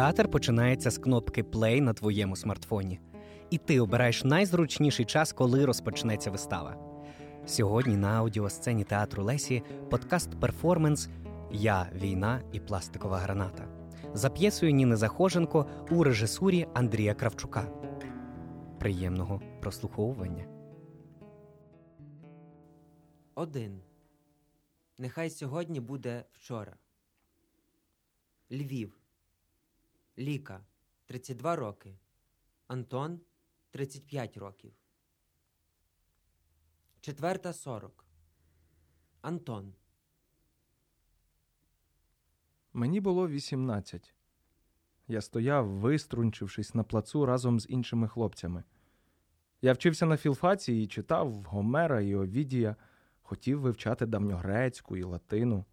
Театр починається з кнопки Play на твоєму смартфоні. І ти обираєш найзручніший час, коли розпочнеться вистава. Сьогодні на аудіосцені театру Лесі подкаст перформанс Я, війна і пластикова граната за п'єсою Ніни Захоженко у режисурі Андрія Кравчука. Приємного прослуховування. Один. Нехай сьогодні буде вчора. Львів. Ліка 32 роки. Антон 35 років. Четверта 40. Антон. Мені було 18. Я стояв, виструнчившись на плацу разом з іншими хлопцями. Я вчився на філфаці і читав Гомера і Овідія, хотів вивчати давньогрецьку і латину.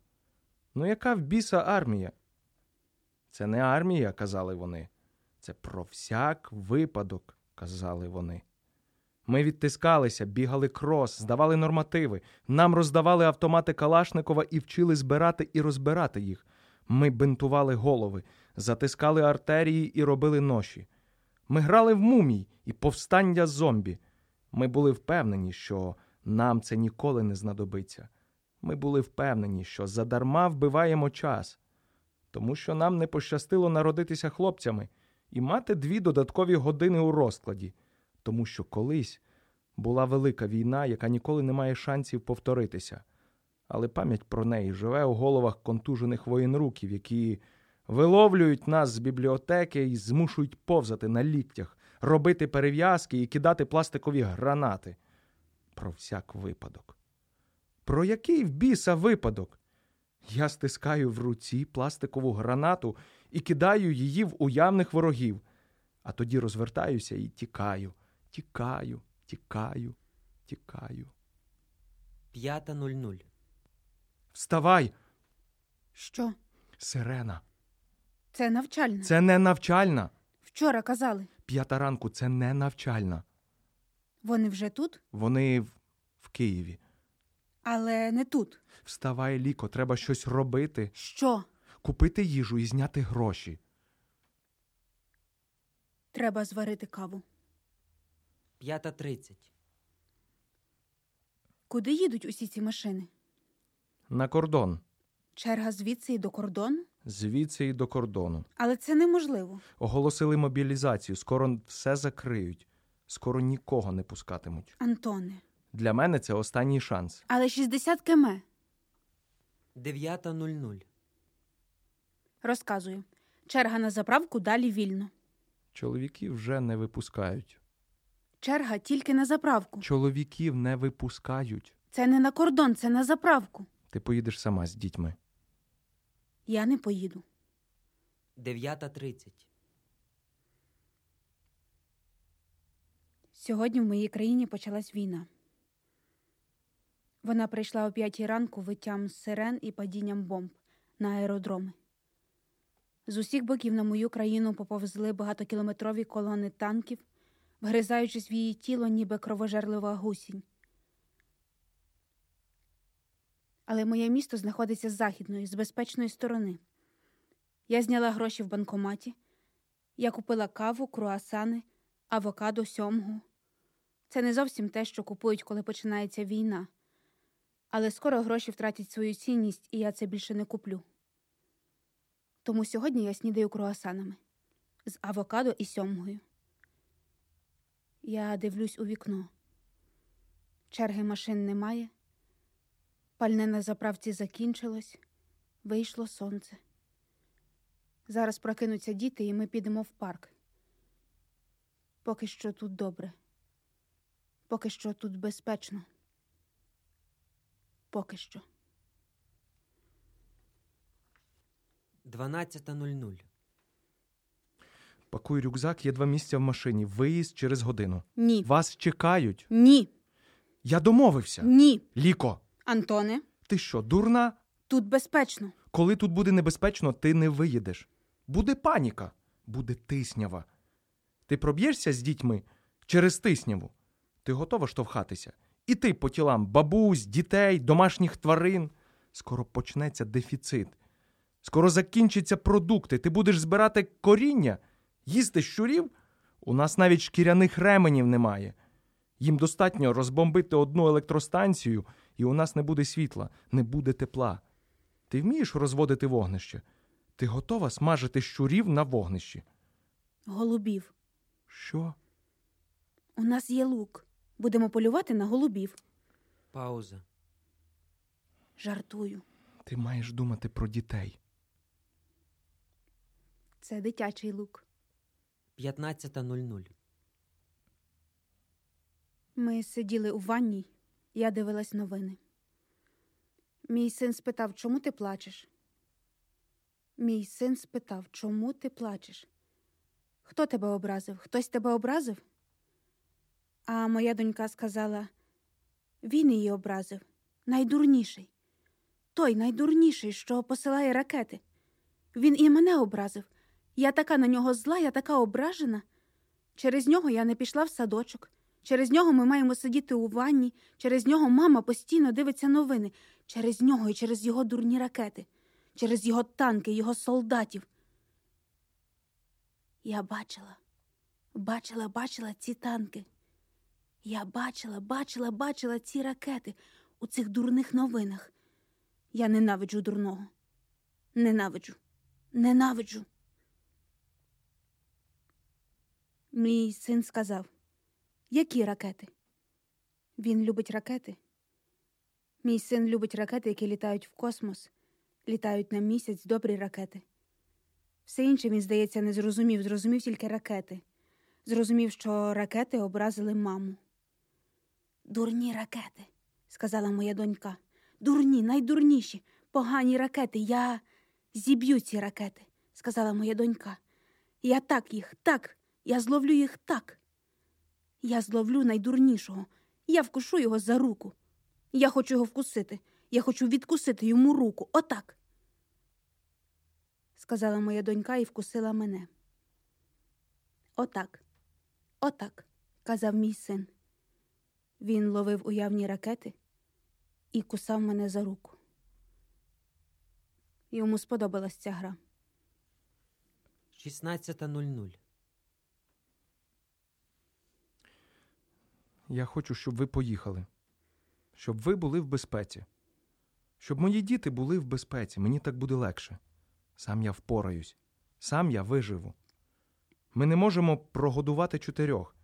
Ну, яка в біса армія? Це не армія, казали вони. Це про всяк випадок, казали вони. Ми відтискалися, бігали крос, здавали нормативи, нам роздавали автомати Калашникова і вчили збирати і розбирати їх. Ми бинтували голови, затискали артерії і робили ноші. Ми грали в мумій і повстання зомбі. Ми були впевнені, що нам це ніколи не знадобиться. Ми були впевнені, що задарма вбиваємо час, тому що нам не пощастило народитися хлопцями і мати дві додаткові години у розкладі, тому що колись була велика війна, яка ніколи не має шансів повторитися. Але пам'ять про неї живе у головах контужених воєнруків, які виловлюють нас з бібліотеки і змушують повзати на ліктях, робити перев'язки і кидати пластикові гранати. Про всяк випадок. Про який в біса випадок? Я стискаю в руці пластикову гранату і кидаю її в уявних ворогів, а тоді розвертаюся і тікаю, тікаю, тікаю, тікаю. П'ята нуль нуль. Вставай, Що? сирена. Це навчальна. Це не навчальна. Вчора казали. П'ята ранку це не навчальна. Вони вже тут, Вони в, в Києві. Але не тут. Вставай, ліко, треба щось робити, Що? купити їжу і зняти гроші. Треба зварити каву. П'ята тридцять. Куди їдуть усі ці машини? На кордон. Черга звідси і до кордону? Звідси і до кордону. Але це неможливо. Оголосили мобілізацію. Скоро все закриють. Скоро нікого не пускатимуть. Антоне. Для мене це останній шанс. Але 60 км. Дев'ята нуль нуль. Розказую. Черга на заправку далі вільно. Чоловіків вже не випускають. Черга тільки на заправку. Чоловіків не випускають. Це не на кордон, це на заправку. Ти поїдеш сама з дітьми. Я не поїду. Дев'ята тридцять. Сьогодні в моїй країні почалась війна. Вона прийшла о п'ятій ранку виттям сирен і падінням бомб на аеродроми. З усіх боків на мою країну поповзли багатокілометрові колони танків, вгризаючись в її тіло, ніби кровожерлива гусінь. Але моє місто знаходиться з західної, з безпечної сторони. Я зняла гроші в банкоматі, я купила каву, круасани, авокадо, сьомгу. Це не зовсім те, що купують, коли починається війна. Але скоро гроші втратять свою цінність, і я це більше не куплю. Тому сьогодні я снідаю круасанами з авокадо і сьомгою. Я дивлюсь у вікно. Черги машин немає. Пальне на заправці закінчилось, вийшло сонце. Зараз прокинуться діти, і ми підемо в парк. Поки що тут добре. Поки що тут безпечно. Поки що. Дванадцята нуль нуль. Пакуй рюкзак, є два місця в машині. Виїзд через годину. Ні. Вас чекають. Ні. Я домовився. Ні. Ліко, Антоне, ти що, дурна? тут безпечно. Коли тут буде небезпечно, ти не виїдеш. Буде паніка, буде тиснява. Ти проб'єшся з дітьми через тисняву. Ти готова штовхатися? Іти по тілам бабусь, дітей, домашніх тварин. Скоро почнеться дефіцит. Скоро закінчаться продукти. Ти будеш збирати коріння, їсти щурів. У нас навіть шкіряних ременів немає. Їм достатньо розбомбити одну електростанцію, і у нас не буде світла, не буде тепла. Ти вмієш розводити вогнище? Ти готова смажити щурів на вогнищі? Голубів. Що? У нас є лук. Будемо полювати на голубів. Пауза. Жартую. Ти маєш думати про дітей. Це дитячий лук. 15.00. Ми сиділи у ванній, я дивилась новини. Мій син спитав, чому ти плачеш? Мій син спитав, чому ти плачеш? Хто тебе образив? Хтось тебе образив? А моя донька сказала: він її образив, найдурніший. Той найдурніший, що посилає ракети. Він і мене образив. Я така на нього зла, я така ображена. Через нього я не пішла в садочок. Через нього ми маємо сидіти у ванні, через нього мама постійно дивиться новини, через нього і через його дурні ракети, через його танки, його солдатів. Я бачила, бачила, бачила ці танки. Я бачила, бачила, бачила ці ракети у цих дурних новинах. Я ненавиджу дурного. Ненавиджу, ненавиджу. Мій син сказав. Які ракети? Він любить ракети. Мій син любить ракети, які літають в космос, літають на місяць добрі ракети. Все інше він, здається, не зрозумів, зрозумів тільки ракети. Зрозумів, що ракети образили маму. Дурні ракети, сказала моя донька. Дурні, найдурніші, погані ракети. Я зіб'ю ці ракети, сказала моя донька. Я так їх, так, я зловлю їх так. Я зловлю найдурнішого. Я вкушу його за руку. Я хочу його вкусити. Я хочу відкусити йому руку. Отак. Сказала моя донька і вкусила мене. Отак. Отак, казав мій син. Він ловив уявні ракети і кусав мене за руку. Йому сподобалась ця гра. 16.00. Я хочу, щоб ви поїхали, щоб ви були в безпеці, щоб мої діти були в безпеці. Мені так буде легше. Сам я впораюсь, сам я виживу. Ми не можемо прогодувати чотирьох.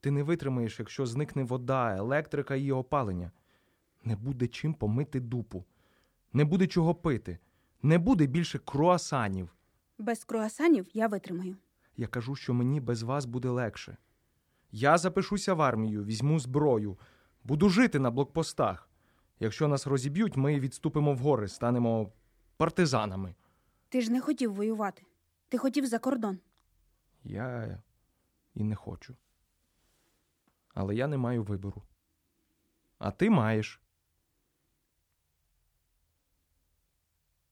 Ти не витримаєш, якщо зникне вода, електрика і опалення. Не буде чим помити дупу, не буде чого пити, не буде більше круасанів. Без круасанів я витримаю. Я кажу, що мені без вас буде легше. Я запишуся в армію, візьму зброю, буду жити на блокпостах. Якщо нас розіб'ють, ми відступимо в гори, станемо партизанами. Ти ж не хотів воювати. Ти хотів за кордон. Я і не хочу. Але я не маю вибору. А ти маєш.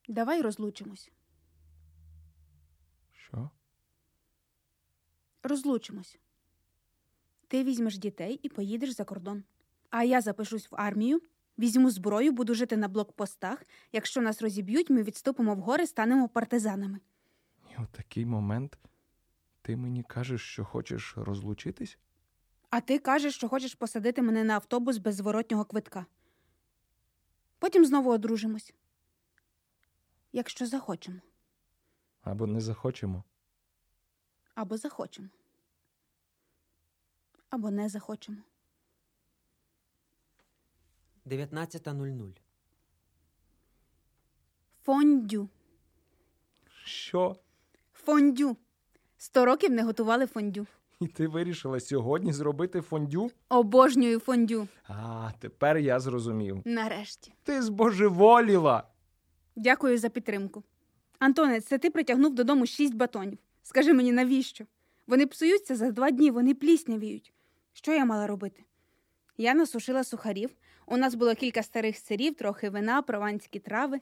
Давай розлучимось. Що? Розлучимось. Ти візьмеш дітей і поїдеш за кордон. А я запишусь в армію, візьму зброю, буду жити на блокпостах. Якщо нас розіб'ють, ми відступимо в гори, станемо партизанами. І у такий момент ти мені кажеш, що хочеш розлучитись? А ти кажеш, що хочеш посадити мене на автобус без зворотнього квитка. Потім знову одружимось. Якщо захочемо. Або не захочемо. Або захочемо. Або не захочемо. 19.00. Фондю. Що? Фондю. Сто років не готували фондю. І ти вирішила сьогодні зробити фондю? Обожнюю фондю. А, тепер я зрозумів. Нарешті. Ти збожеволіла. Дякую за підтримку. Антоне, це ти притягнув додому шість батонів. Скажи мені, навіщо? Вони псуються за два дні, вони пліснявіють. Що я мала робити? Я насушила сухарів. У нас було кілька старих сирів, трохи вина, прованські трави.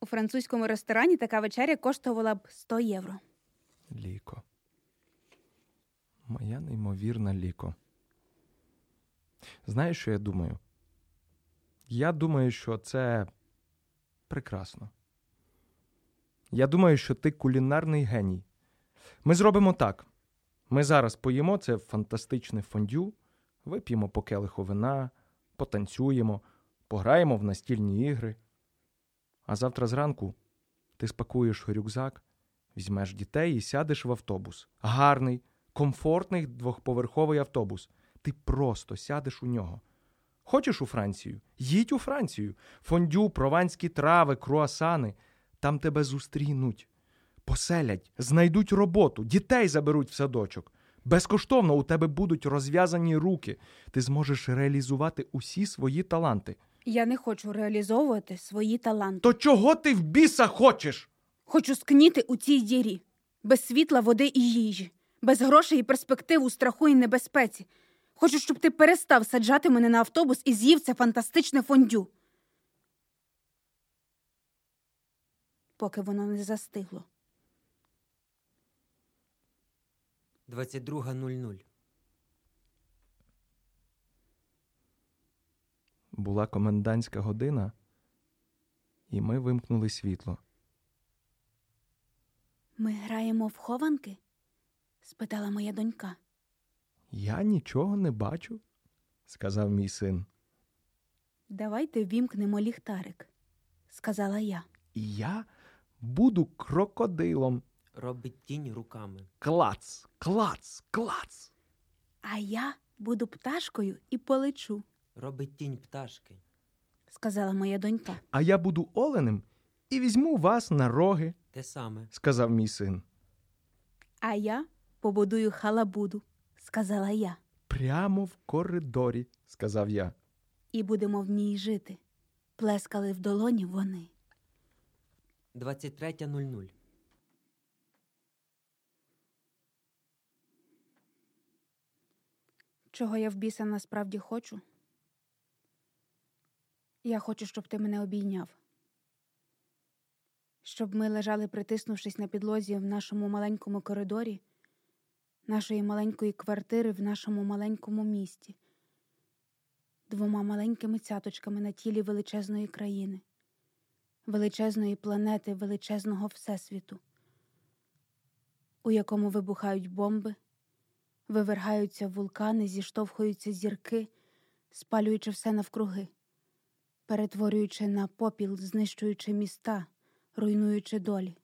У французькому ресторані така вечеря коштувала б 100 євро. Ліко. Моя неймовірна ліко. Знаєш, що я думаю? Я думаю, що це прекрасно. Я думаю, що ти кулінарний геній. Ми зробимо так. Ми зараз поїмо це фантастичне фондю, вип'ємо по келиху вина, потанцюємо, пограємо в настільні ігри. А завтра зранку ти спакуєш рюкзак, візьмеш дітей і сядеш в автобус. Гарний, комфортний двохповерховий автобус. Ти просто сядеш у нього. Хочеш у Францію? Їдь у Францію. Фондю, прованські трави, круасани. Там тебе зустрінуть, поселять, знайдуть роботу, дітей заберуть в садочок. Безкоштовно у тебе будуть розв'язані руки. Ти зможеш реалізувати усі свої таланти. Я не хочу реалізовувати свої таланти. То чого ти в біса хочеш? Хочу скніти у цій дірі, без світла, води і їжі, без грошей і перспектив у страху і небезпеці. Хочу, щоб ти перестав саджати мене на автобус і з'їв це фантастичне фондю. Поки воно не застигло. 22.00. Була комендантська година, і ми вимкнули світло. Ми граємо в хованки? Спитала моя донька. Я нічого не бачу, сказав мій син. Давайте вімкнемо ліхтарик, сказала я. І я буду крокодилом. Робить тінь руками. Клац, клац, клац. А я буду пташкою і полечу, Робить тінь пташки. сказала моя донька. А я буду оленем і візьму вас на роги, Те саме. сказав мій син. А я побудую халабуду, сказала я, Прямо в коридорі, сказав я. і будемо в ній жити. Плескали в долоні вони. 23.00. Чого я в біса насправді хочу? Я хочу, щоб ти мене обійняв. Щоб ми лежали, притиснувшись на підлозі в нашому маленькому коридорі, нашої маленької квартири в нашому маленькому місті, двома маленькими цяточками на тілі величезної країни, величезної планети, величезного всесвіту, у якому вибухають бомби вивергаються вулкани, зіштовхуються зірки, спалюючи все навкруги, перетворюючи на попіл, знищуючи міста, руйнуючи долі.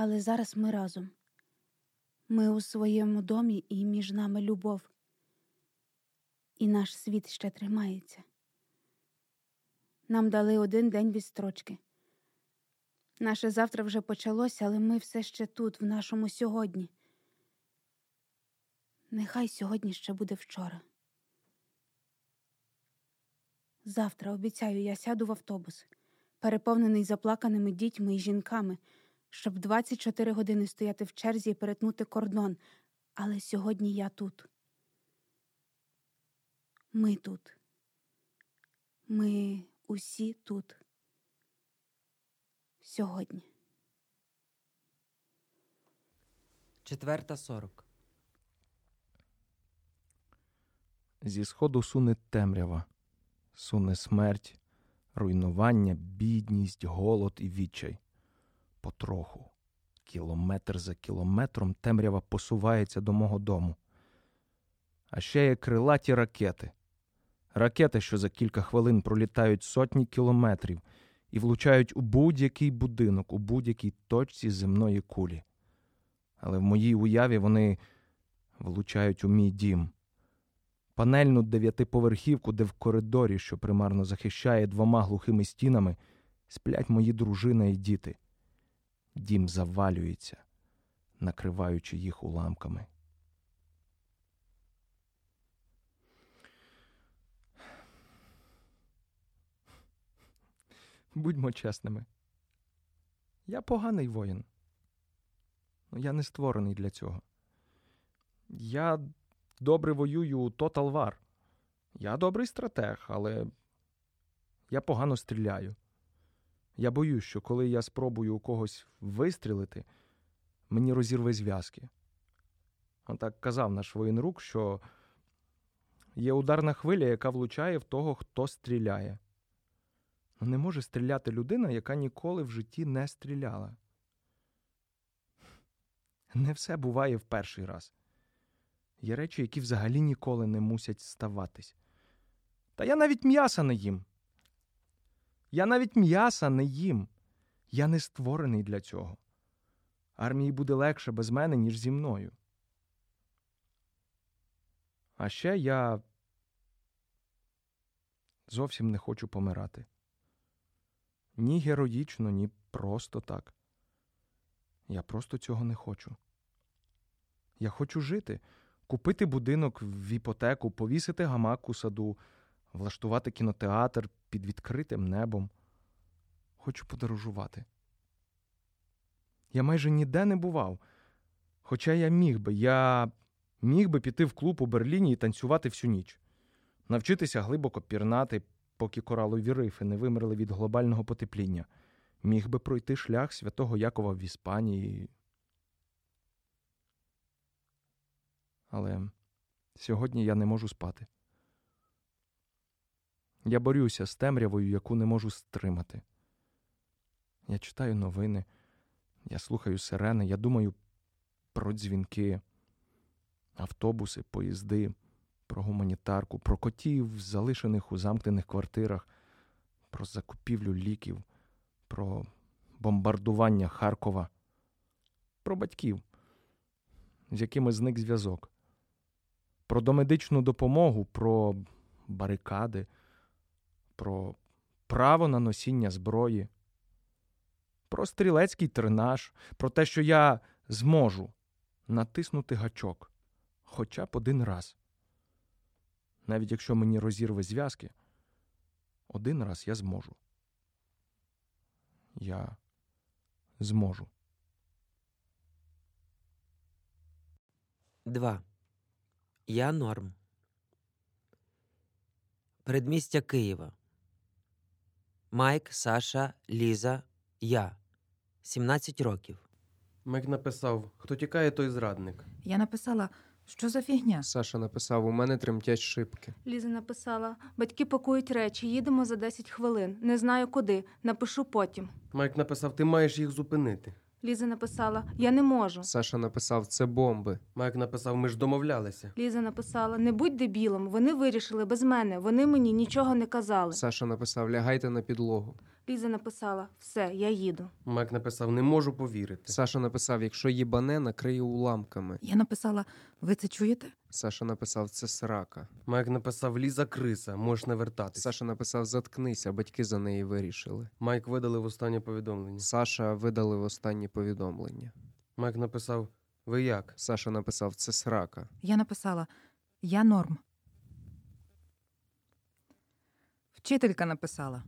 Але зараз ми разом. Ми у своєму домі і між нами любов. І наш світ ще тримається. Нам дали один день відстрочки. Наше завтра вже почалося, але ми все ще тут, в нашому сьогодні. Нехай сьогодні ще буде вчора. Завтра, обіцяю, я сяду в автобус, переповнений заплаканими дітьми і жінками, щоб 24 години стояти в черзі і перетнути кордон. Але сьогодні я тут. Ми тут. Ми усі тут сьогодні. 4.40. Зі сходу суне темрява, суне смерть, руйнування, бідність, голод і відчай. Потроху, кілометр за кілометром темрява посувається до мого дому. А ще є крилаті ракети. Ракети, що за кілька хвилин пролітають сотні кілометрів і влучають у будь-який будинок, у будь-якій точці земної кулі. Але в моїй уяві вони влучають у мій дім. Панельну дев'ятиповерхівку, де в коридорі, що примарно захищає двома глухими стінами, сплять мої дружина і діти. Дім завалюється, накриваючи їх уламками. Будьмо чесними. Я поганий воїн. Ну, я не створений для цього. Я добре воюю у Total War. Я добрий стратег, але я погано стріляю. Я боюсь, що коли я спробую у когось вистрілити, мені розірве зв'язки. Так казав наш воєнрук, що є ударна хвиля, яка влучає в того, хто стріляє. Ну, не може стріляти людина, яка ніколи в житті не стріляла. Не все буває в перший раз. Є речі, які взагалі ніколи не мусять ставатись. Та я навіть м'яса не їм. Я навіть м'яса не їм. Я не створений для цього. Армії буде легше без мене, ніж зі мною. А ще я зовсім не хочу помирати. Ні героїчно, ні просто так. Я просто цього не хочу. Я хочу жити, купити будинок в іпотеку, повісити гамак у саду, влаштувати кінотеатр під відкритим небом. Хочу подорожувати. Я майже ніде не бував. Хоча я міг би, я міг би піти в клуб у Берліні і танцювати всю ніч, навчитися глибоко пірнати, поки коралові рифи не вимерли від глобального потепління, міг би пройти шлях святого Якова в Іспанії. Але сьогодні я не можу спати. Я борюся з темрявою, яку не можу стримати. Я читаю новини, я слухаю сирени, я думаю про дзвінки, автобуси, поїзди, про гуманітарку, про котів, залишених у замкнених квартирах, про закупівлю ліків, про бомбардування Харкова, про батьків, з якими зник зв'язок, про домедичну допомогу, про барикади, про право на носіння зброї, про стрілецький тренаж, про те, що я зможу натиснути гачок хоча б один раз. Навіть якщо мені розірве зв'язки, один раз я зможу. Я зможу. 2. Я норм. Передмістя Києва. Майк, Саша, Ліза, я. 17 років. Мек написав: хто тікає, той зрадник. Я написала, що за фігня? Саша написав: у мене тремтять шибки. Ліза написала: батьки пакують речі, їдемо за 10 хвилин. Не знаю куди. Напишу потім. Майк написав: ти маєш їх зупинити. Ліза написала: Я не можу. Саша написав: це бомби. Майк написав: ми ж домовлялися. Ліза написала: Не будь дебілом. Вони вирішили без мене. Вони мені нічого не казали. Саша написав: лягайте на підлогу. Ліза написала: Все, я їду. Майк написав: не можу повірити. Саша написав: якщо їбане, накриє уламками. Я написала, ви це чуєте? Саша написав: це срака. Майк написав: Ліза криса, можеш не вертатись. Саша написав: заткнися, батьки за неї вирішили. Майк видалив останнє повідомлення. Саша видалив останні повідомлення. Майк написав: Ви як? Саша написав: це срака. Я написала, я норм. Вчителька написала: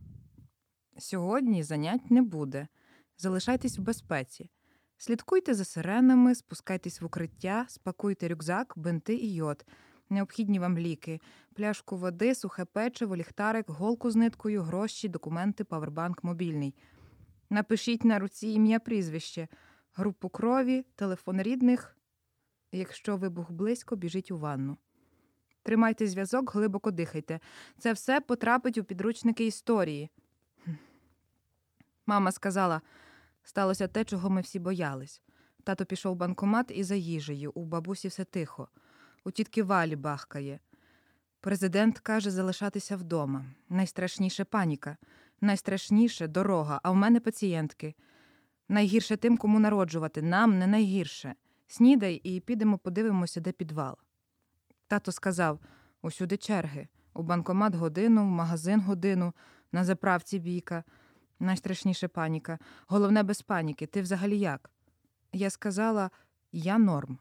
Сьогодні занять не буде. Залишайтесь в безпеці. Слідкуйте за сиренами, спускайтесь в укриття, спакуйте рюкзак, бинти і йод, необхідні вам ліки, пляшку води, сухе печиво, ліхтарик, голку з ниткою, гроші, документи, павербанк, мобільний. Напишіть на руці ім'я прізвище, групу крові, телефон рідних. Якщо вибух близько, біжіть у ванну. Тримайте зв'язок, глибоко дихайте. Це все потрапить у підручники історії. Мама сказала, сталося те, чого ми всі боялись. Тато пішов в банкомат і за їжею. У бабусі все тихо. У тітки Валі бахкає. Президент каже залишатися вдома. Найстрашніше паніка, найстрашніше дорога, а в мене пацієнтки. Найгірше тим, кому народжувати. Нам не найгірше. Снідай і підемо подивимося, де підвал. Тато сказав: усюди черги. У банкомат годину, в магазин годину, на заправці бійка. Найстрашніше паніка. Головне без паніки. Ти взагалі як? Я сказала: я норм.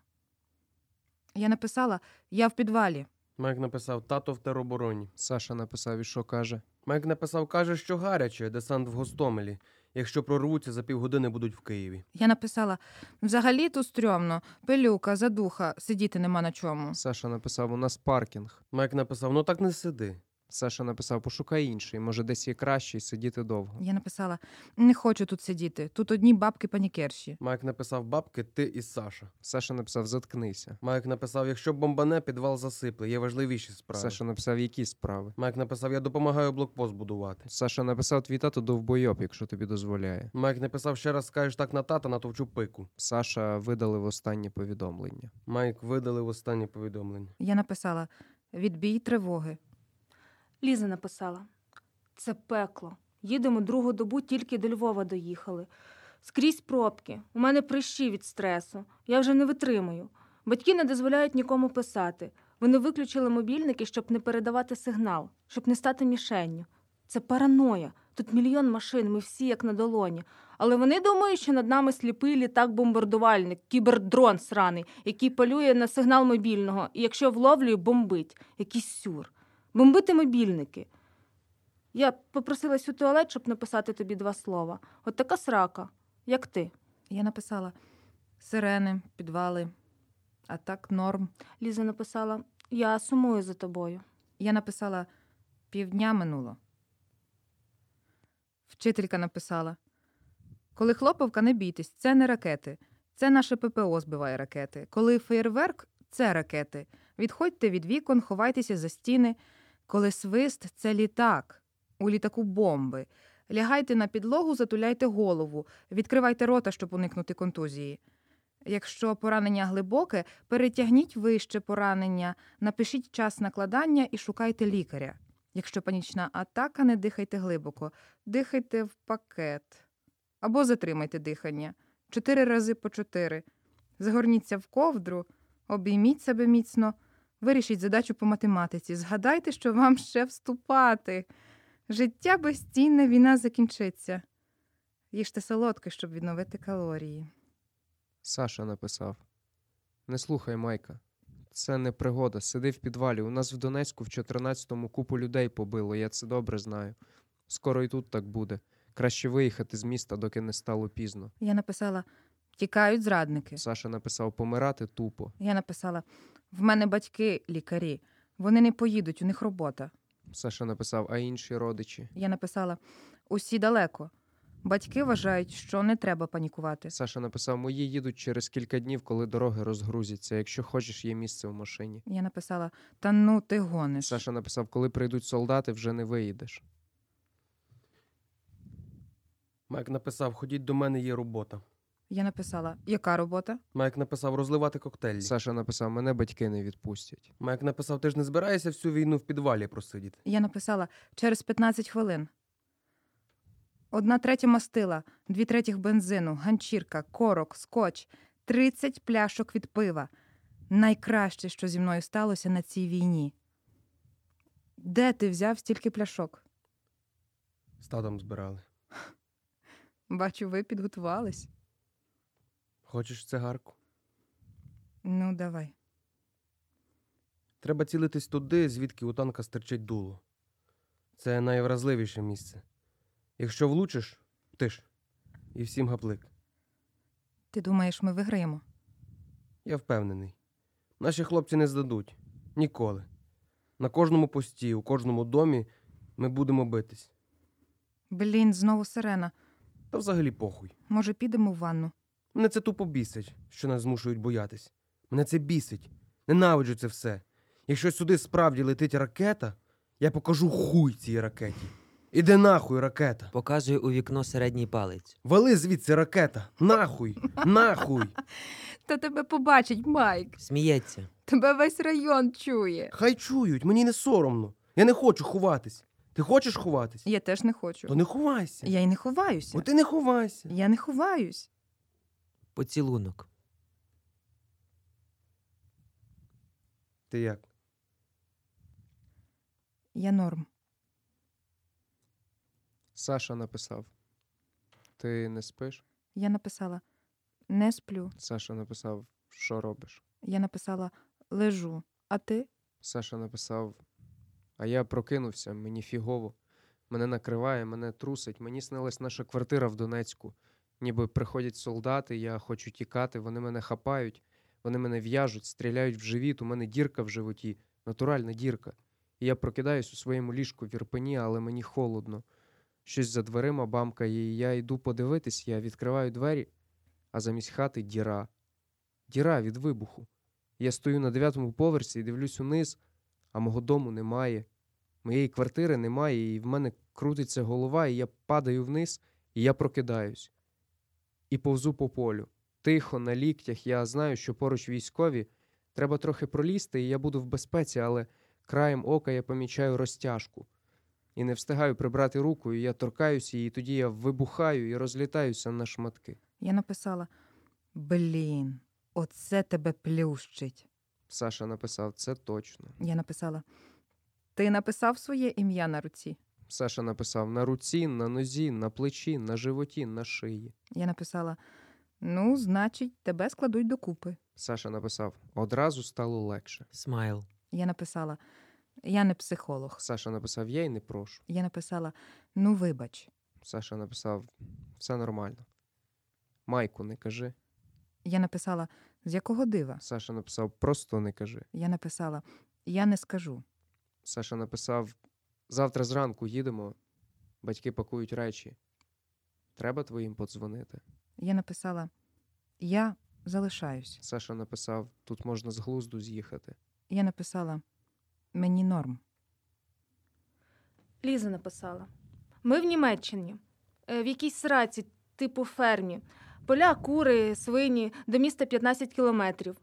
Я написала: я в підвалі. Майк написав: тато в теробороні. Саша написав: і що каже? Майк написав: каже, що гаряче, десант в Гостомелі. Якщо прорвуться, за півгодини будуть в Києві. Я написала: взагалі то стрьомно, пилюка, задуха, сидіти нема на чому. Саша написав: у нас паркінг. Майк написав: ну так не сиди. Саша написав: пошукай інший, може, десь є кращий, сидіти довго. Я написала: не хочу тут сидіти. Тут одні бабки панікерші. Майк написав бабки, ти і Саша. Саша написав: заткнися. Майк написав, якщо бомбане, підвал засипле, є важливіші справи. Саша написав, які справи. Майк написав, я допомагаю блокпост будувати. Саша написав: твій тато довбойоб, якщо тобі дозволяє. Майк написав, ще раз скажеш так на тата, натовчу пику. Саша видалив останнє повідомлення. Майк видалив останнє повідомлення. Я написала: відбій тривоги. Ліза написала: Це пекло. Їдемо другу добу, тільки до Львова доїхали. Скрізь пробки. У мене прищі від стресу. Я вже не витримую. Батьки не дозволяють нікому писати. Вони виключили мобільники, щоб не передавати сигнал, щоб не стати мішенню. Це параноя. Тут мільйон машин, ми всі як на долоні. Але вони думають, що над нами сліпий літак-бомбардувальник, кібердрон сраний, який полює на сигнал мобільного, і якщо вловлює, бомбить. Якийсь сюр. Бомбити мобільники. Я попросилась у туалет, щоб написати тобі два слова. От така срака, як ти. Я написала: сирени, підвали, а так норм. Ліза написала: Я сумую за тобою. Я написала: півдня минуло. Вчителька написала: Коли хлоповка, не бійтесь, це не ракети. Це наше ППО збиває ракети. Коли феєрверк це ракети. Відходьте від вікон, ховайтеся за стіни. Коли свист це літак. У літаку бомби. Лягайте на підлогу, затуляйте голову, відкривайте рота, щоб уникнути контузії. Якщо поранення глибоке, перетягніть вище поранення, напишіть час накладання і шукайте лікаря. Якщо панічна атака, не дихайте глибоко, дихайте в пакет. Або затримайте дихання. Чотири рази по чотири. Загорніться в ковдру, обійміть себе міцно, вирішіть задачу по математиці. Згадайте, що вам ще вступати. Життя безцінне, війна закінчиться. Їжте солодке, щоб відновити калорії. Саша написав: Не слухай Майка. Це не пригода. Сиди в підвалі. У нас в Донецьку в 14-му купу людей побило, я це добре знаю. Скоро і тут так буде. Краще виїхати з міста, доки не стало пізно. Я написала: тікають зрадники. Саша написав помирати тупо. Я написала: в мене батьки лікарі. Вони не поїдуть, у них робота. Саша написав, а інші родичі. Я написала: усі далеко. Батьки вважають, що не треба панікувати. Саша написав: мої їдуть через кілька днів, коли дороги розгрузяться. Якщо хочеш, є місце в машині. Я написала: Та ну ти гониш. Саша написав, коли прийдуть солдати, вже не виїдеш. Майк написав, ходіть до мене, є робота. Я написала: Яка робота? Майк написав, розливати коктейлі. Саша написав, мене батьки не відпустять. Майк написав, ти ж не збираєшся всю війну в підвалі просидіти. Я написала через 15 хвилин. Одна третя мастила, дві третіх бензину, ганчірка, корок, скотч, 30 пляшок від пива. Найкраще, що зі мною сталося на цій війні. Де ти взяв стільки пляшок? З татом збирали. Бачу, ви підготувались. Хочеш цигарку? Ну, давай. Треба цілитись туди, звідки у танка стирчить дуло. Це найвразливіше місце. Якщо влучиш, тиш. І всім гаплик. Ти думаєш, ми виграємо? Я впевнений. Наші хлопці не здадуть. Ніколи. На кожному пості, у кожному домі ми будемо битись. Блін, знову сирена. Та взагалі похуй. Може, підемо в ванну? Мене це тупо бісить, що нас змушують боятись. Мене це бісить. Ненавиджу це все. Якщо сюди справді летить ракета, я покажу хуй цій ракеті. Іде нахуй ракета. Показує у вікно середній палець. Вали звідси ракета. Нахуй. Нахуй. Та тебе побачить, Майк. Сміється. Тебе весь район чує. Хай чують, мені не соромно. Я не хочу ховатись. Ти хочеш ховатись? Я теж не хочу. То не ховайся. Я й не ховаюся. Бо ти не ховайся. Я не ховаюсь. Поцілунок. Ти як? Я норм. Саша написав: Ти не спиш? Я написала не сплю. Саша написав, що робиш? Я написала лежу. А ти? Саша написав: А я прокинувся, мені фігово. Мене накриває, мене трусить. Мені снилась наша квартира в Донецьку. Ніби приходять солдати, я хочу тікати, вони мене хапають, вони мене в'яжуть, стріляють в живіт, у мене дірка в животі, натуральна дірка. І я прокидаюсь у своєму ліжку в Ірпені, але мені холодно. Щось за дверима бамкає, і я йду подивитись, я відкриваю двері, а замість хати діра. Діра від вибуху. Я стою на дев'ятому поверсі і дивлюсь униз, а мого дому немає. Моєї квартири немає, і в мене крутиться голова, і я падаю вниз, і я прокидаюсь. І повзу по полю. Тихо, на ліктях, я знаю, що поруч військові. Треба трохи пролізти, і я буду в безпеці, але краєм ока я помічаю розтяжку. І не встигаю прибрати руку, і я торкаюся, і тоді я вибухаю і розлітаюся на шматки. Я написала: Блін, оце тебе плющить. Саша написав це точно. Я написала: Ти написав своє ім'я на руці? Саша написав на руці, на нозі, на плечі, на животі, на шиї. Я написала: Ну, значить, тебе складуть докупи. Саша написав одразу стало легше. Смайл. Я написала: Я не психолог. Саша написав я й не прошу. Я написала: Ну, вибач. Саша написав все нормально. Майку, не кажи. Я написала: З якого дива? Саша написав просто не кажи. Я написала: Я не скажу. Саша написав: завтра зранку їдемо, батьки пакують речі. Треба твоїм подзвонити. Я написала: Я залишаюсь. Саша написав: тут можна з глузду з'їхати. Я написала: Мені норм. Ліза написала: Ми в Німеччині, е, в якійсь сраці, типу фермі. Поля, кури, свині, до міста 15 кілометрів.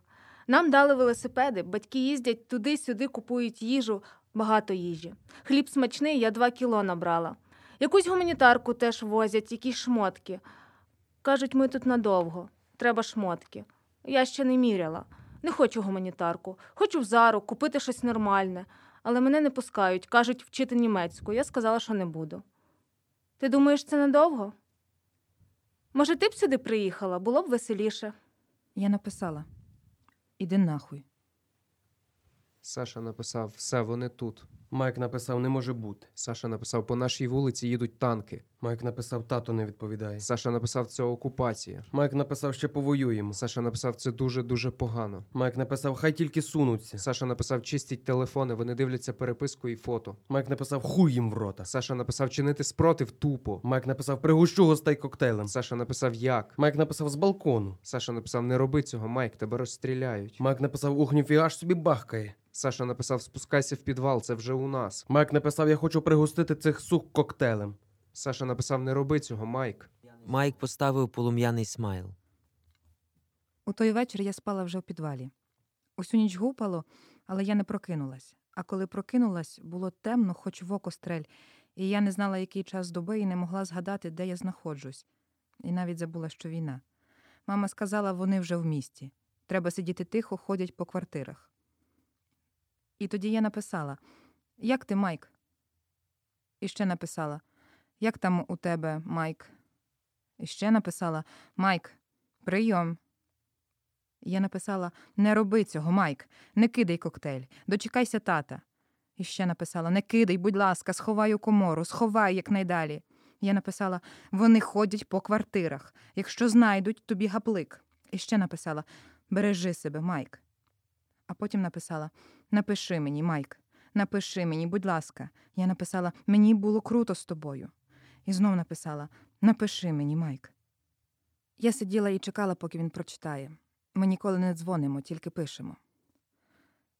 Нам дали велосипеди, батьки їздять туди-сюди, купують їжу, багато їжі. Хліб смачний, я 2 кіло набрала. Якусь гуманітарку теж возять, якісь шмотки. Кажуть, ми тут надовго. Треба шмотки. Я ще не міряла. Не хочу гуманітарку. Хочу в зару, купити щось нормальне. Але мене не пускають, кажуть вчити німецьку. Я сказала, що не буду. Ти думаєш, це надовго? Може, ти б сюди приїхала, було б веселіше. Я написала: Іди нахуй. Саша написав: все, вони тут. Майк написав, не може бути. Саша написав: по нашій вулиці їдуть танки. Майк написав, тато не відповідає. Саша написав: це окупація. Майк написав, ще повоюємо. Саша написав: це дуже дуже погано. Майк написав, хай тільки сунуться. Саша написав: чистіть телефони, вони дивляться переписку і фото. Майк написав, хуй їм в рота. Саша написав: чинити спротив тупо. Майк написав, пригощу гостей коктейлем. Саша написав: як. Майк написав з балкону. Саша написав: не роби цього, Майк, тебе розстріляють. Майк написав, ух, ніфіга ж собі бахкає. Саша написав: спускайся в підвал, це вже у нас. Майк написав, я хочу пригостити цих сук коктейлем. Саша написав: не роби цього, Майк. Майк поставив полум'яний смайл. У той вечір я спала вже в підвалі. Усю ніч гупало, але я не прокинулась. А коли прокинулась, було темно, хоч в око стрель, і я не знала, який час доби, і не могла згадати, де я знаходжусь. І навіть забула, що війна. Мама сказала, вони вже в місті. Треба сидіти тихо, ходять по квартирах. І тоді я написала: Як ти, Майк? І ще написала: Як там у тебе, Майк? І ще написала: Майк, прийом. Я написала: Не роби цього, Майк, не кидай коктейль, дочекайся тата. І ще написала: Не кидай, будь ласка, сховай у комору, сховай якнайдалі. Я написала: Вони ходять по квартирах. Якщо знайдуть, тобі гаплик. І ще написала: Бережи себе, Майк. А потім написала: Напиши мені, Майк, напиши мені, будь ласка. Я написала: Мені було круто з тобою. І знов написала: Напиши мені, Майк. Я сиділа і чекала, поки він прочитає. Ми ніколи не дзвонимо, тільки пишемо.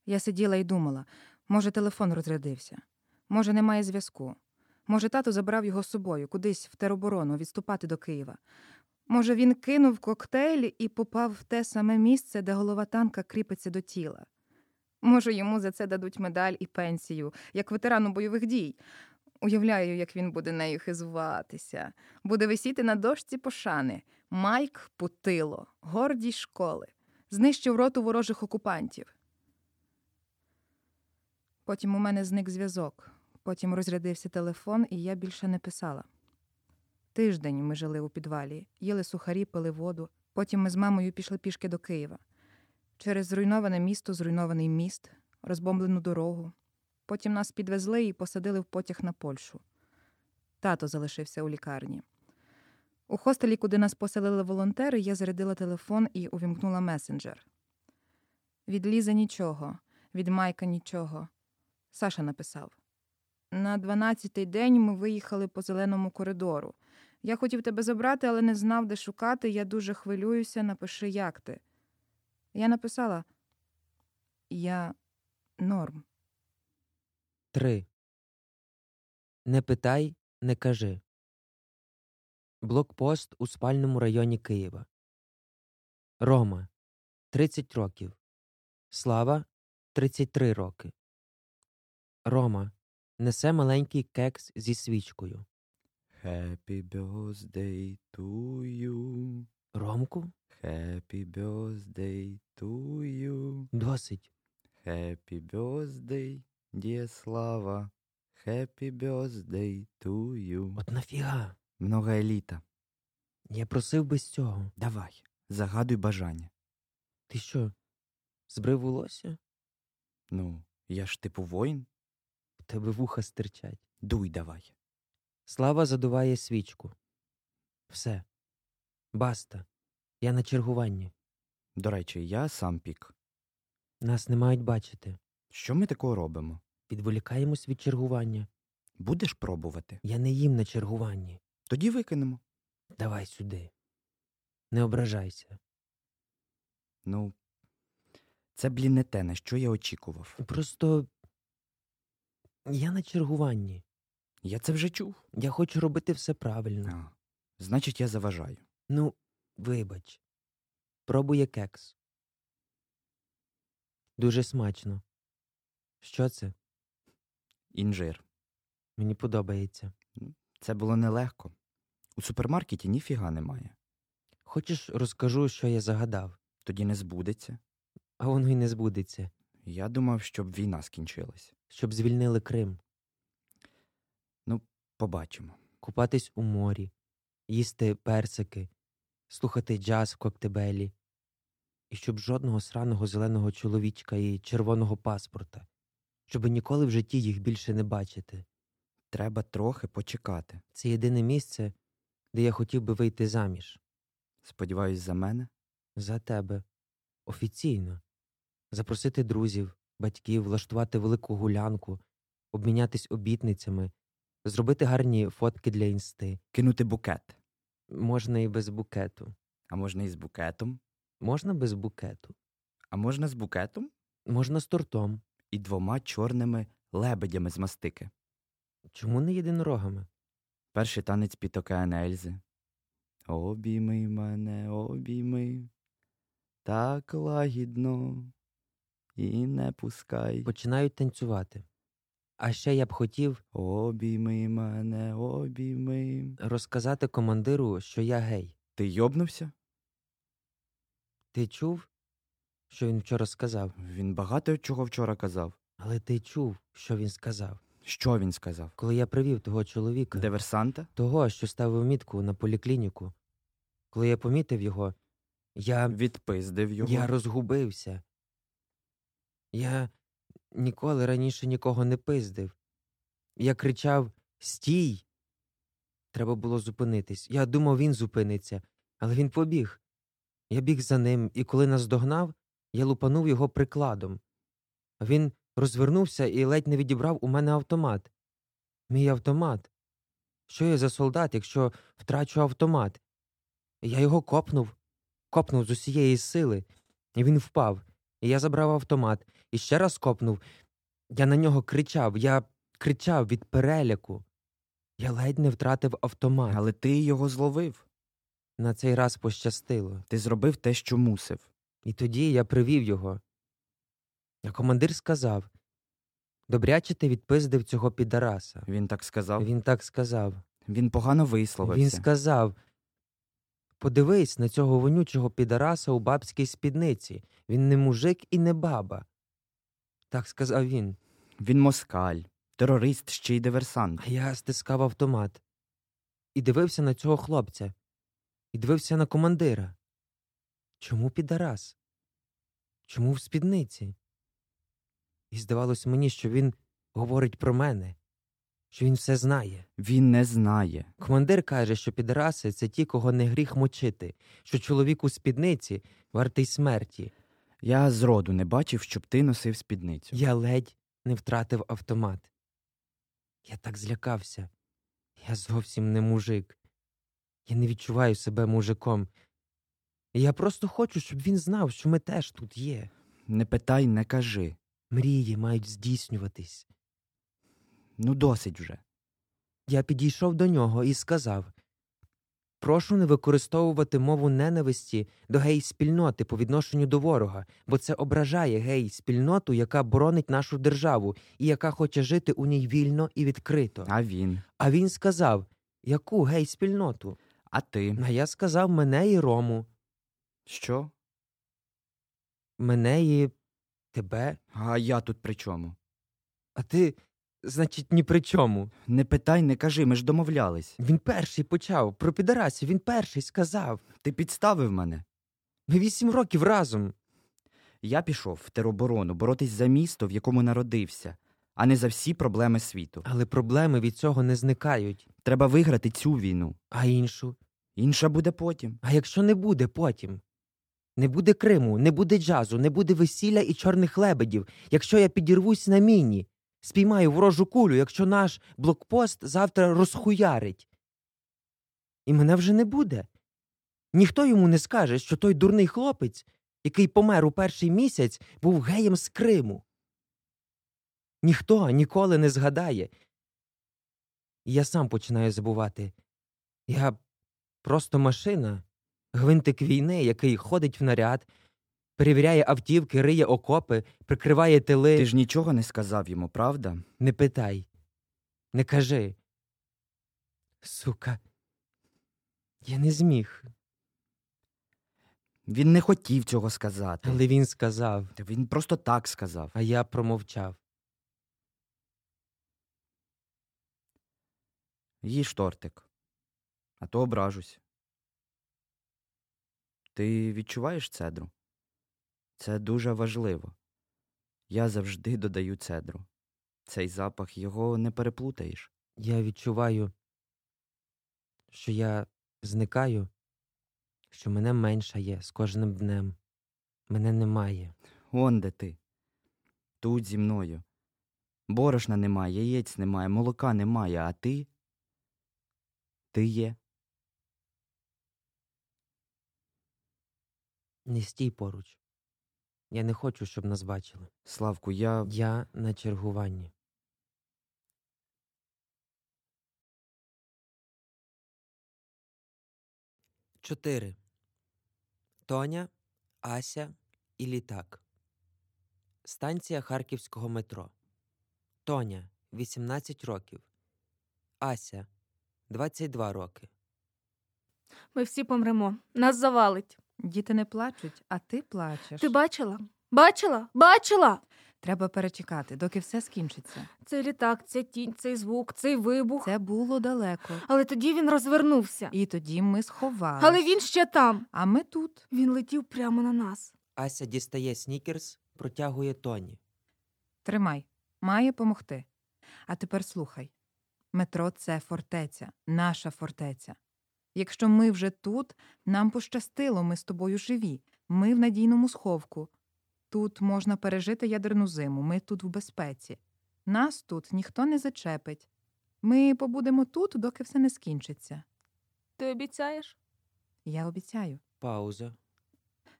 Я сиділа і думала, може, телефон розрядився, може, немає зв'язку. Може, тато забрав його з собою кудись в тероборону відступати до Києва. Може, він кинув коктейль і попав в те саме місце, де голова танка кріпиться до тіла. Може, йому за це дадуть медаль і пенсію, як ветерану бойових дій. Уявляю, як він буде нею хизуватися, буде висіти на дошці пошани. Майк Путило, гордість школи, знищив роту ворожих окупантів. Потім у мене зник зв'язок, потім розрядився телефон, і я більше не писала. Тиждень ми жили у підвалі, їли сухарі, пили воду. Потім ми з мамою пішли пішки до Києва. Через зруйноване місто, зруйнований міст, розбомблену дорогу. Потім нас підвезли і посадили в потяг на Польщу. Тато залишився у лікарні. У хостелі, куди нас поселили волонтери, я зарядила телефон і увімкнула месенджер. Від Лізи нічого, від Майка нічого. Саша написав. На дванадцятий день ми виїхали по зеленому коридору. Я хотів тебе забрати, але не знав, де шукати. Я дуже хвилююся. Напиши, як ти. Я написала: Я норм. 3. Не питай, не кажи. Блокпост у спальному районі Києва. Рома 30 років. Слава 33 роки. Рома несе маленький кекс зі свічкою. Happy birthday to you. Ромку? Happy birthday to you. Досить. Happy birthday, dear Слава. Happy birthday to you. От нафіга? Много еліта. Я просив без цього. Давай, загадуй бажання. Ти що? Збрив волосся? Ну, я ж типу воїн. У тебе вуха стирчать. Дуй давай. Слава задуває свічку. Все. Баста. Я на чергуванні. До речі, я сам пік. Нас не мають бачити. Що ми такого робимо? Відволікаємось від чергування. Будеш пробувати? Я не їм на чергуванні. Тоді викинемо. Давай сюди. Не ображайся. Ну, це, блін, не те, на що я очікував. Просто я на чергуванні. Я це вже чув. Я хочу робити все правильно. А, значить, я заважаю. Ну, вибач. Пробує кекс. Дуже смачно. Що це? Інжир. Мені подобається. Це було нелегко. У супермаркеті ніфіга немає. Хочеш, розкажу, що я загадав, Тоді не збудеться. а воно й не збудеться, Я думав, щоб війна скінчилась. щоб звільнили Крим, Ну, Побачимо. купатись у морі, їсти персики, слухати джаз в коктебелі, і щоб жодного сраного зеленого чоловічка і червоного паспорта, щоб ніколи в житті їх більше не бачити. Треба трохи почекати. Це єдине місце, де я хотів би вийти заміж. Сподіваюсь, за мене. За тебе. Офіційно. Запросити друзів, батьків, влаштувати велику гулянку, обмінятись обітницями, зробити гарні фотки для інсти. Кинути букет. Можна і без букету. А можна і з букетом. Можна без букету. А можна з букетом Можна з тортом. і двома чорними лебедями з мастики. Чому не єдинорогами? Перший танець під океан Ельзи. Обійми мене, обійми. Так лагідно. І не пускай. Починають танцювати. А ще я б хотів Обійми мене, обійми. розказати командиру, що я гей. Ти йобнувся? Ти чув, що він вчора сказав? Він багато чого вчора казав. Але ти чув, що він сказав. Що він сказав? Коли я привів того чоловіка. Диверсанта? того, що ставив мітку на поліклініку. Коли я помітив його, я, Відпиздив його. я розгубився. Я ніколи раніше нікого не пиздив. Я кричав Стій. Треба було зупинитись. Я думав, він зупиниться, але він побіг. Я біг за ним, і коли нас догнав, я лупанув його прикладом. Він розвернувся і ледь не відібрав у мене автомат. Мій автомат. Що я за солдат, якщо втрачу автомат? Я його копнув, копнув з усієї сили, і він впав. І я забрав автомат і ще раз копнув. Я на нього кричав, я кричав від переляку. Я ледь не втратив автомат. Але ти його зловив. На цей раз пощастило. Ти зробив те, що мусив. І тоді я привів його. А командир сказав Добряче ти відпиздив цього підараса. Він так сказав. Він так сказав. Він погано висловився. Він сказав Подивись на цього вонючого підараса у бабській спідниці. Він не мужик і не баба. Так сказав він. Він москаль, терорист, ще й диверсант. А я стискав автомат і дивився на цього хлопця, і дивився на командира. Чому підарас? Чому в спідниці? І здавалось мені, що він говорить про мене, що він все знає. Він не знає. Командир каже, що підараси це ті, кого не гріх мочити, що чоловік у спідниці вартий смерті. Я зроду не бачив, щоб ти носив спідницю. Я ледь не втратив автомат. Я так злякався. Я зовсім не мужик. Я не відчуваю себе мужиком. Я просто хочу, щоб він знав, що ми теж тут є. Не питай, не кажи. Мрії мають здійснюватись. Ну, досить вже. Я підійшов до нього і сказав Прошу не використовувати мову ненависті до гей-спільноти по відношенню до ворога, бо це ображає гей-спільноту, яка боронить нашу державу і яка хоче жити у ній вільно і відкрито. А він. А він сказав Яку гей-спільноту? А ти? А я сказав мене і Рому, Що? мене і тебе, А я тут при чому? а ти, значить, ні при чому. Не питай, не кажи, ми ж домовлялись. Він перший почав про підарасів, він перший сказав. Ти підставив мене. Ми вісім років разом. Я пішов в тероборону боротись за місто, в якому народився, а не за всі проблеми світу. Але проблеми від цього не зникають. Треба виграти цю війну. А іншу? Інша буде потім. А якщо не буде потім? Не буде Криму, не буде джазу, не буде весілля і чорних лебедів, якщо я підірвусь на міні, спіймаю ворожу кулю, якщо наш блокпост завтра розхуярить. І мене вже не буде. Ніхто йому не скаже, що той дурний хлопець, який помер у перший місяць, був геєм з Криму. Ніхто ніколи не згадає. Я сам починаю забувати. Я просто машина, гвинтик війни, який ходить в наряд, перевіряє автівки, риє окопи, прикриває тили. Ти ж нічого не сказав йому, правда? Не питай, не кажи. Сука. Я не зміг, Він не хотів цього сказати. але він сказав, Та Він просто так сказав. а я промовчав. Їж тортик. А то ображусь. Ти відчуваєш цедру? Це дуже важливо. Я завжди додаю цедру. Цей запах його не переплутаєш. Я відчуваю, що я зникаю, що мене меншає з кожним днем. Мене немає. Он де ти. Тут зі мною. Борошна немає, яєць немає, молока немає, а ти? Ти є. Не стій поруч. Я не хочу, щоб нас бачили. Славку, я. Я на чергуванні. Чотири. Тоня, Ася і літак. Станція Харківського метро. Тоня 18 років. Ася 22 роки. Ми всі помремо. Нас завалить. Діти не плачуть, а ти плачеш. Ти бачила? Бачила? Бачила? Треба перечекати, доки все скінчиться. Цей літак, ця тінь, цей звук, цей вибух. Це було далеко. Але тоді він розвернувся. І тоді ми сховали. Але він ще там. А ми тут. Він летів прямо на нас. Ася дістає снікерс, протягує Тоні. Тримай, має помогти. А тепер слухай: метро це фортеця, наша фортеця. Якщо ми вже тут, нам пощастило, ми з тобою живі, ми в надійному сховку. Тут можна пережити ядерну зиму, ми тут в безпеці. Нас тут ніхто не зачепить. Ми побудемо тут, доки все не скінчиться. Ти обіцяєш? Я обіцяю. Пауза.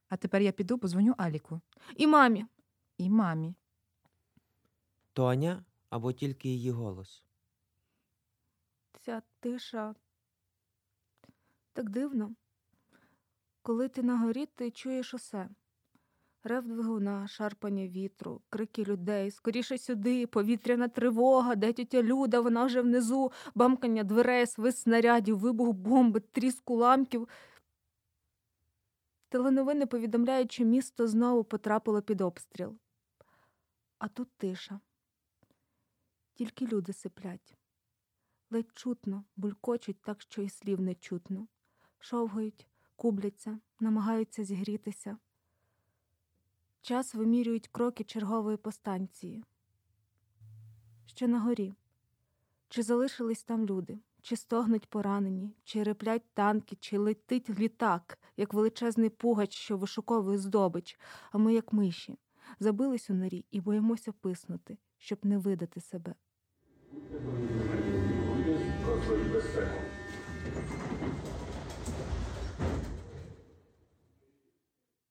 А тепер я піду позвоню Аліку І мамі. і мамі. Тоня або тільки її голос. Ця тиша. Так дивно. Коли ти на горі, ти чуєш усе. Рев двигуна, шарпання вітру, крики людей, скоріше сюди, повітряна тривога, де тітя Люда, вона вже внизу, бамкання дверей, свист снарядів, вибух бомби, тріск уламків. Теленовини повідомляють, що місто знову потрапило під обстріл. А тут тиша. Тільки люди сиплять. Ледь чутно, булькочуть так, що й слів не чутно. Шовгають, кубляться, намагаються зігрітися. Час вимірюють кроки чергової постанції. Що на горі? Чи залишились там люди? Чи стогнуть поранені, чи реплять танки, чи летить літак, як величезний пугач, що вишуковує здобич, а ми, як миші, забились у норі і боїмося писнути. щоб не видати себе.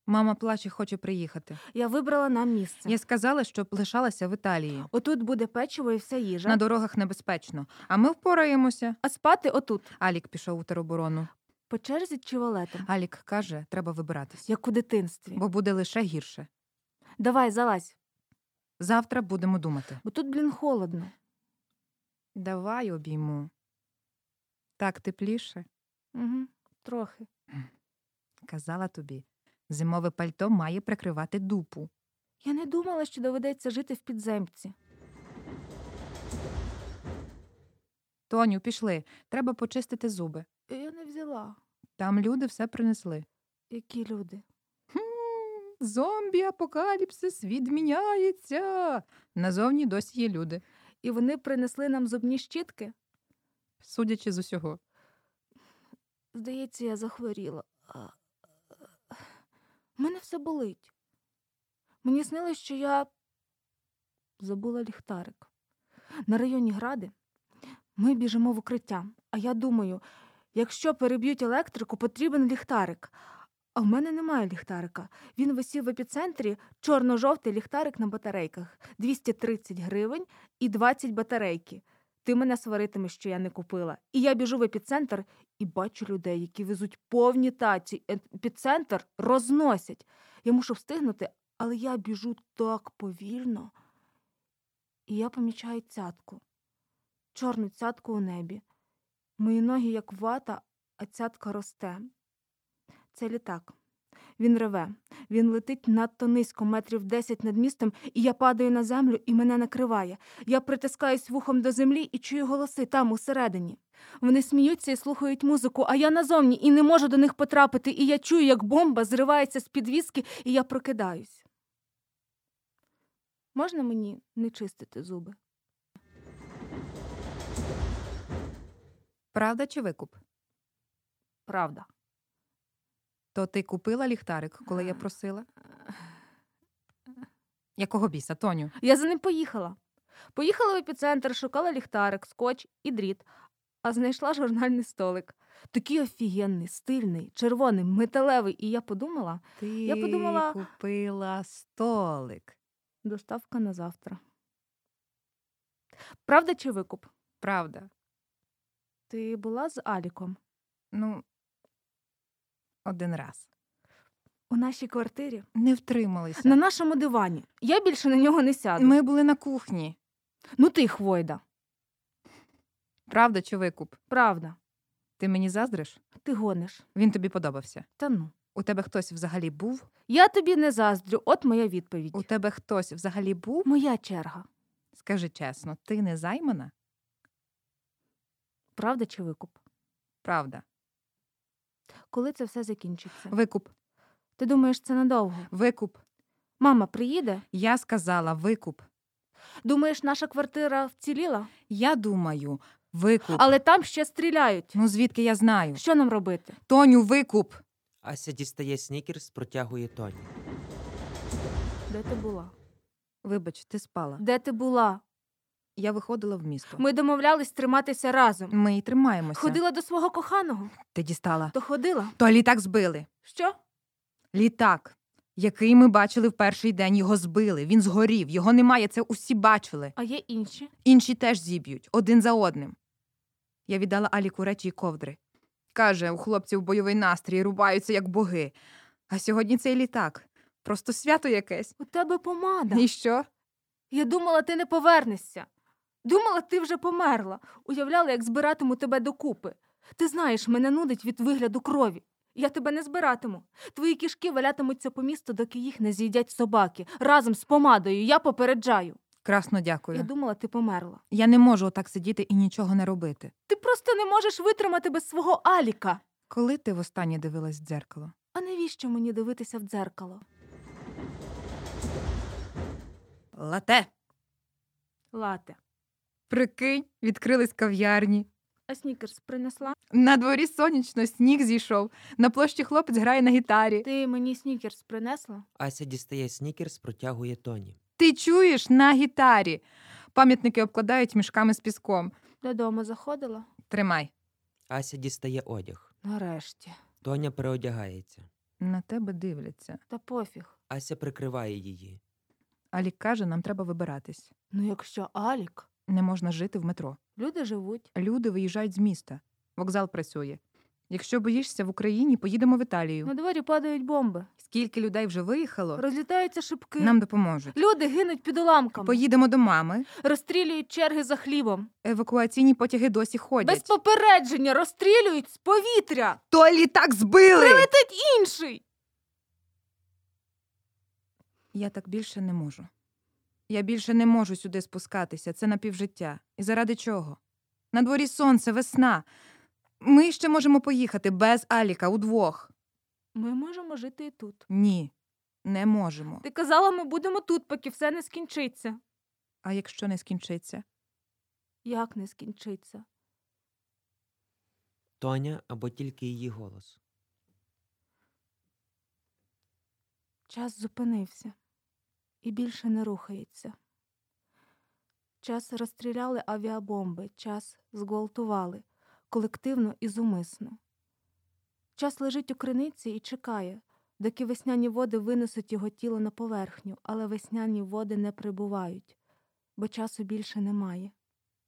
Мама плаче, хоче приїхати. Я вибрала нам місце. Я сказала, щоб лишалася в Італії. Отут буде печиво і вся їжа. На дорогах небезпечно. А ми впораємося. А спати отут. Алік пішов у тероборону. По черзі чи валетом? Алік каже, треба вибиратись, Як у дитинстві. бо буде лише гірше. Давай, залазь, Завтра будемо думати. бо тут, блін, холодно. Давай обійму. Так тепліше, Угу. Трохи. казала тобі. Зимове пальто має прикривати дупу. Я не думала, що доведеться жити в підземці. Тоню, пішли. Треба почистити зуби. Я не взяла. Там люди все принесли. Які люди? Хм, зомбі, апокаліпсис відміняється. Назовні досі є люди, І вони принесли нам зубні щітки. судячи з усього. Здається, я захворіла. Мене все болить. Мені снилось, що я забула ліхтарик. На районі гради ми біжимо в укриття, а я думаю, якщо переб'ють електрику, потрібен ліхтарик. А в мене немає ліхтарика. Він висів в епіцентрі чорно-жовтий ліхтарик на батарейках 230 гривень і 20 батарейки. Ти мене сваритимеш, що я не купила. І я біжу в епіцентр і бачу людей, які везуть повні таці. Епіцентр розносять. Я мушу встигнути, але я біжу так повільно. І я помічаю цятку. Чорну цятку у небі. Мої ноги як вата, а цятка росте. Це літак. Він реве. Він летить надто низько, метрів 10 над містом, і я падаю на землю, і мене накриває. Я притискаюсь вухом до землі і чую голоси там, усередині. Вони сміються і слухають музику, а я назовні і не можу до них потрапити, і я чую, як бомба зривається з підвіски, і я прокидаюсь. Можна мені не чистити зуби? Правда чи викуп? Правда. То ти купила ліхтарик, коли я просила? Якого біса, Тоню? Я за ним поїхала. Поїхала в епіцентр, шукала ліхтарик, скотч і дріт, а знайшла журнальний столик. Такий офігенний, стильний, червоний, металевий, і я подумала, Ти Я подумала- купила столик. доставка на завтра. Правда чи викуп? Правда. Ти була з Аліком Ну, один раз. у нашій квартирі? Не втрималися. На нашому дивані. Я більше на нього не сяду. Ми були на кухні. Ну ти хвойда. Правда чи викуп? Правда. Ти мені заздриш? Ти гониш. Він тобі подобався. Та ну. У тебе хтось взагалі був? Я тобі не заздрю, от моя відповідь. У тебе хтось взагалі був? Моя черга. Скажи чесно, ти не займана? Правда чи викуп? Правда. Коли це все закінчиться? Викуп. Ти думаєш, це надовго? Викуп. Мама приїде? Я сказала викуп. Думаєш, наша квартира вціліла? Я думаю, викуп. Але там ще стріляють. Ну звідки я знаю? Що нам робити? Тоню, викуп. Ася дістає снікерс, протягує Тоні. Де ти була? Вибач, ти спала. Де ти була? Я виходила в місто. Ми домовлялись триматися разом. Ми й тримаємося. Ходила до свого коханого. Ти дістала. То ходила. То літак збили. Що? Літак, який ми бачили в перший день, його збили. Він згорів. Його немає. Це усі бачили. А є інші? Інші теж зіб'ють один за одним. Я віддала Аліку речі й ковдри. Каже, у хлопців бойовий настрій рубаються, як боги. А сьогодні цей літак. Просто свято якесь. У тебе помада. І що? Я думала, ти не повернешся. Думала, ти вже померла. Уявляла, як збиратиму тебе докупи. Ти знаєш, мене нудить від вигляду крові. Я тебе не збиратиму. Твої кішки валятимуться по місту, доки їх не з'їдять собаки. Разом з помадою. Я попереджаю. Красно дякую. Я думала, ти померла. Я не можу отак сидіти і нічого не робити. Ти просто не можеш витримати без свого Аліка. Коли ти востаннє дивилась в дзеркало? А навіщо мені дивитися в дзеркало? Лате. Лате. Прикинь, відкрились кав'ярні. А снікерс принесла? На дворі сонячно, сніг зійшов. На площі хлопець грає на гітарі. Ти мені снікерс принесла? Ася дістає снікерс, протягує Тоні. Ти чуєш на гітарі. Пам'ятники обкладають мішками з піском. Додому заходила? Тримай. Ася дістає одяг. Нарешті. Тоня переодягається. На тебе дивляться. Та пофіг. Ася прикриває її. Алік каже, нам треба вибиратись. Ну, якщо Алік, Не можна жити в метро. люди живуть. Люди виїжджають з міста. Вокзал працює. Якщо боїшся в Україні, поїдемо в Італію. На дворі падають бомби, Скільки людей вже виїхало, розлітаються шибки. нам допоможуть. Люди гинуть під уламками, Поїдемо до мами. розстрілюють черги за хлібом. Евакуаційні потяги досі ходять. Без попередження розстрілюють з повітря. То літак збили! Прилетить інший. Я так більше не можу. Я більше не можу сюди спускатися. Це напівжиття. І заради чого? На дворі сонце, весна. Ми ще можемо поїхати без Аліка удвох. Ми можемо жити і тут. Ні, не можемо. Ти казала, ми будемо тут, поки все не скінчиться. А якщо не скінчиться? Як не скінчиться? Тоня або тільки її голос. Час зупинився і більше не рухається. Час розстріляли авіабомби, час зґвалтували колективно і зумисно. Час лежить у криниці і чекає, доки весняні води винесуть його тіло на поверхню, але весняні води не прибувають, бо часу більше немає.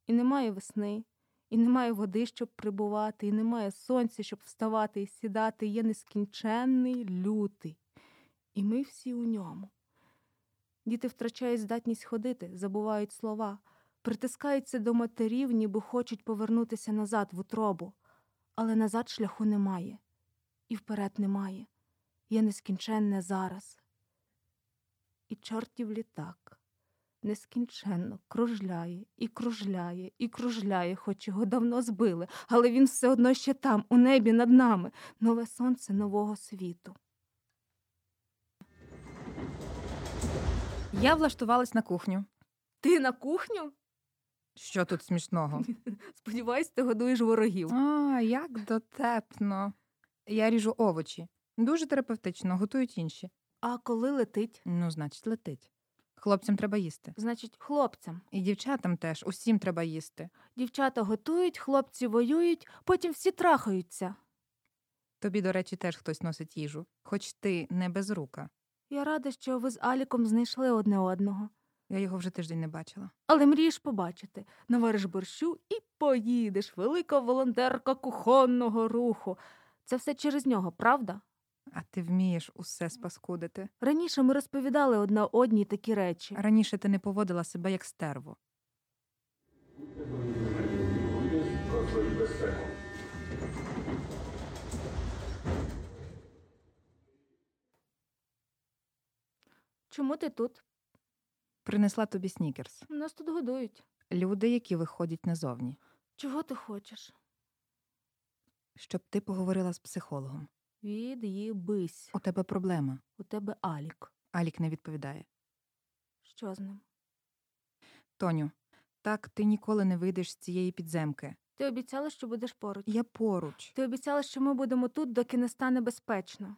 І немає весни, і немає води, щоб прибувати, і немає сонця, щоб вставати і сідати. Є нескінченний лютий. І ми всі у ньому. Діти втрачають здатність ходити, забувають слова, притискаються до матерів, ніби хочуть повернутися назад в утробу, але назад шляху немає, і вперед немає. Є нескінченне зараз. І чортів літак нескінченно кружляє і кружляє, і кружляє, хоч його давно збили, але він все одно ще там, у небі над нами, нове сонце нового світу. Я влаштувалась на кухню. Ти на кухню? Що тут смішного? Сподіваюсь, ти годуєш ворогів. А, як дотепно. Я ріжу овочі. Дуже терапевтично, готують інші. А коли летить, Ну, значить, летить. Хлопцям треба їсти. значить, хлопцям. І дівчатам теж, усім треба їсти. Дівчата готують, хлопці воюють, потім всі трахаються. Тобі, до речі, теж хтось носить їжу, хоч ти не без рука. Я рада, що ви з Аліком знайшли одне одного. Я його вже тиждень не бачила. Але мрієш побачити, навариш борщу і поїдеш, велика волонтерка кухонного руху. Це все через нього, правда? А ти вмієш усе спаскудити. Раніше ми розповідали одна одній такі речі. Раніше ти не поводила себе як стерво. Чому ти тут? Принесла тобі снікерс. Нас тут годують. Люди, які виходять назовні. Чого ти хочеш? Щоб ти поговорила з психологом. Від'їбись. У тебе проблема. У тебе Алік. Алік не відповідає. Що з ним? Тоню, так ти ніколи не вийдеш з цієї підземки. Ти обіцяла, що будеш поруч. Я поруч. Ти обіцяла, що ми будемо тут, доки не стане безпечно.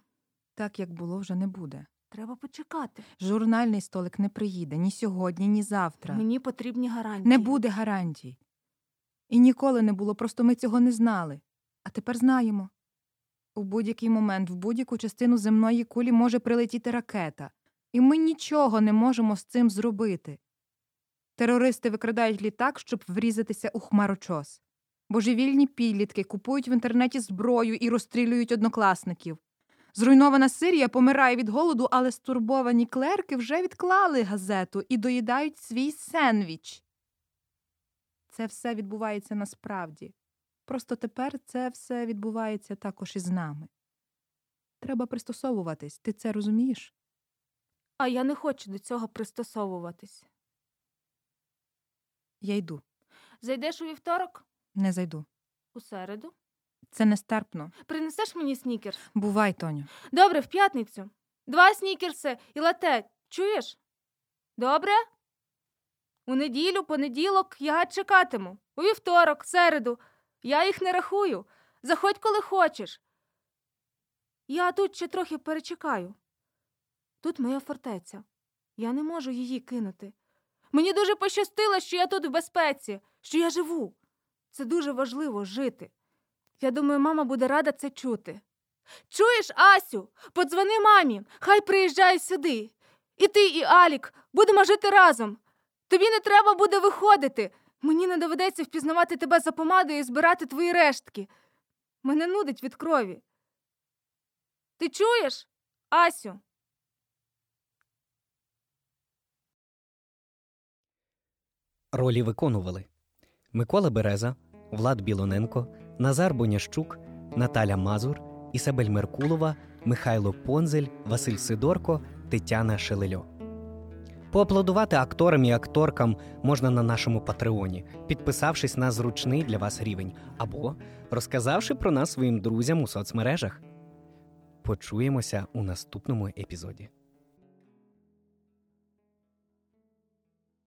Так як було, вже не буде. Треба почекати. Журнальний столик не приїде ні сьогодні, ні завтра. Мені потрібні гарантії. Не буде гарантій. І ніколи не було, просто ми цього не знали. А тепер знаємо. У будь-який момент в будь-яку частину земної кулі може прилетіти ракета, і ми нічого не можемо з цим зробити. Терористи викрадають літак, щоб врізатися у хмарочос. Божевільні підлітки купують в інтернеті зброю і розстрілюють однокласників. Зруйнована Сирія помирає від голоду, але стурбовані клерки вже відклали газету і доїдають свій сендвіч. Це все відбувається насправді. Просто тепер це все відбувається також і з нами. Треба пристосовуватись, ти це розумієш? А я не хочу до цього пристосовуватись. Я йду, Зайдеш у вівторок? не зайду. У середу? Це нестерпно. Принесеш мені снікерс? Бувай, Тоню. Добре, в п'ятницю. Два снікерси і лате. Чуєш? Добре? У неділю, понеділок я чекатиму. У вівторок, середу. Я їх не рахую. Заходь, коли хочеш. Я тут ще трохи перечекаю. Тут моя фортеця. Я не можу її кинути. Мені дуже пощастило, що я тут в безпеці, що я живу. Це дуже важливо жити. Я думаю, мама буде рада це чути. Чуєш, Асю, подзвони мамі, хай приїжджає сюди. І ти, і Алік, будемо жити разом. Тобі не треба буде виходити. Мені не доведеться впізнавати тебе за помадою і збирати твої рештки. Мене нудить від крові. Ти чуєш, Асю? Ролі виконували Микола Береза, Влад Білоненко, Назар Бонящук, Наталя Мазур, Ісабель Меркулова, Михайло Понзель, Василь Сидорко, Тетяна Шелельо. Поаплодувати акторам і акторкам можна на нашому патреоні, підписавшись на зручний для вас рівень, або розказавши про нас своїм друзям у соцмережах. Почуємося у наступному епізоді.